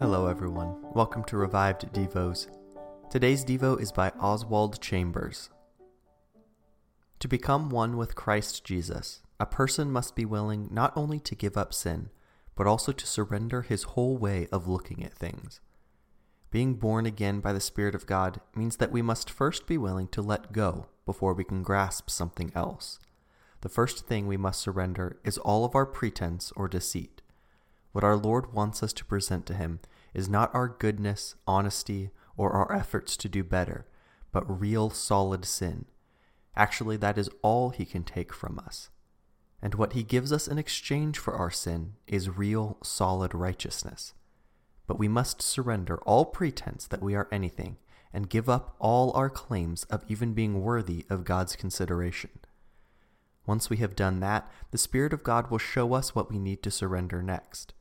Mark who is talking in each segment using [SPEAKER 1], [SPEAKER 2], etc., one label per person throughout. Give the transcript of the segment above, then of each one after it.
[SPEAKER 1] Hello, everyone. Welcome to Revived Devos. Today's Devo is by Oswald Chambers. To become one with Christ Jesus, a person must be willing not only to give up sin, but also to surrender his whole way of looking at things. Being born again by the Spirit of God means that we must first be willing to let go before we can grasp something else. The first thing we must surrender is all of our pretense or deceit. What our Lord wants us to present to Him is not our goodness, honesty, or our efforts to do better, but real solid sin. Actually, that is all He can take from us. And what He gives us in exchange for our sin is real solid righteousness. But we must surrender all pretense that we are anything and give up all our claims of even being worthy of God's consideration. Once we have done that, the Spirit of God will show us what we need to surrender next.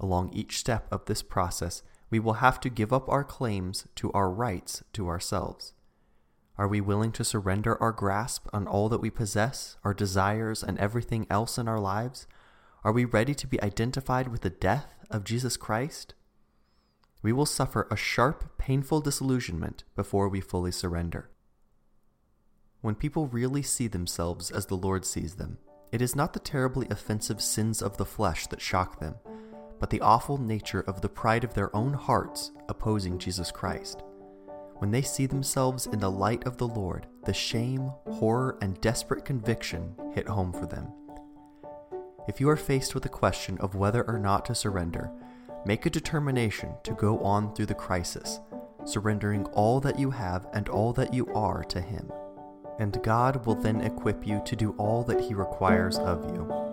[SPEAKER 1] Along each step of this process, we will have to give up our claims to our rights to ourselves. Are we willing to surrender our grasp on all that we possess, our desires, and everything else in our lives? Are we ready to be identified with the death of Jesus Christ? We will suffer a sharp, painful disillusionment before we fully surrender. When people really see themselves as the Lord sees them, it is not the terribly offensive sins of the flesh that shock them but the awful nature of the pride of their own hearts opposing Jesus Christ. When they see themselves in the light of the Lord, the shame, horror, and desperate conviction hit home for them. If you are faced with the question of whether or not to surrender, make a determination to go on through the crisis, surrendering all that you have and all that you are to Him. And God will then equip you to do all that He requires of you.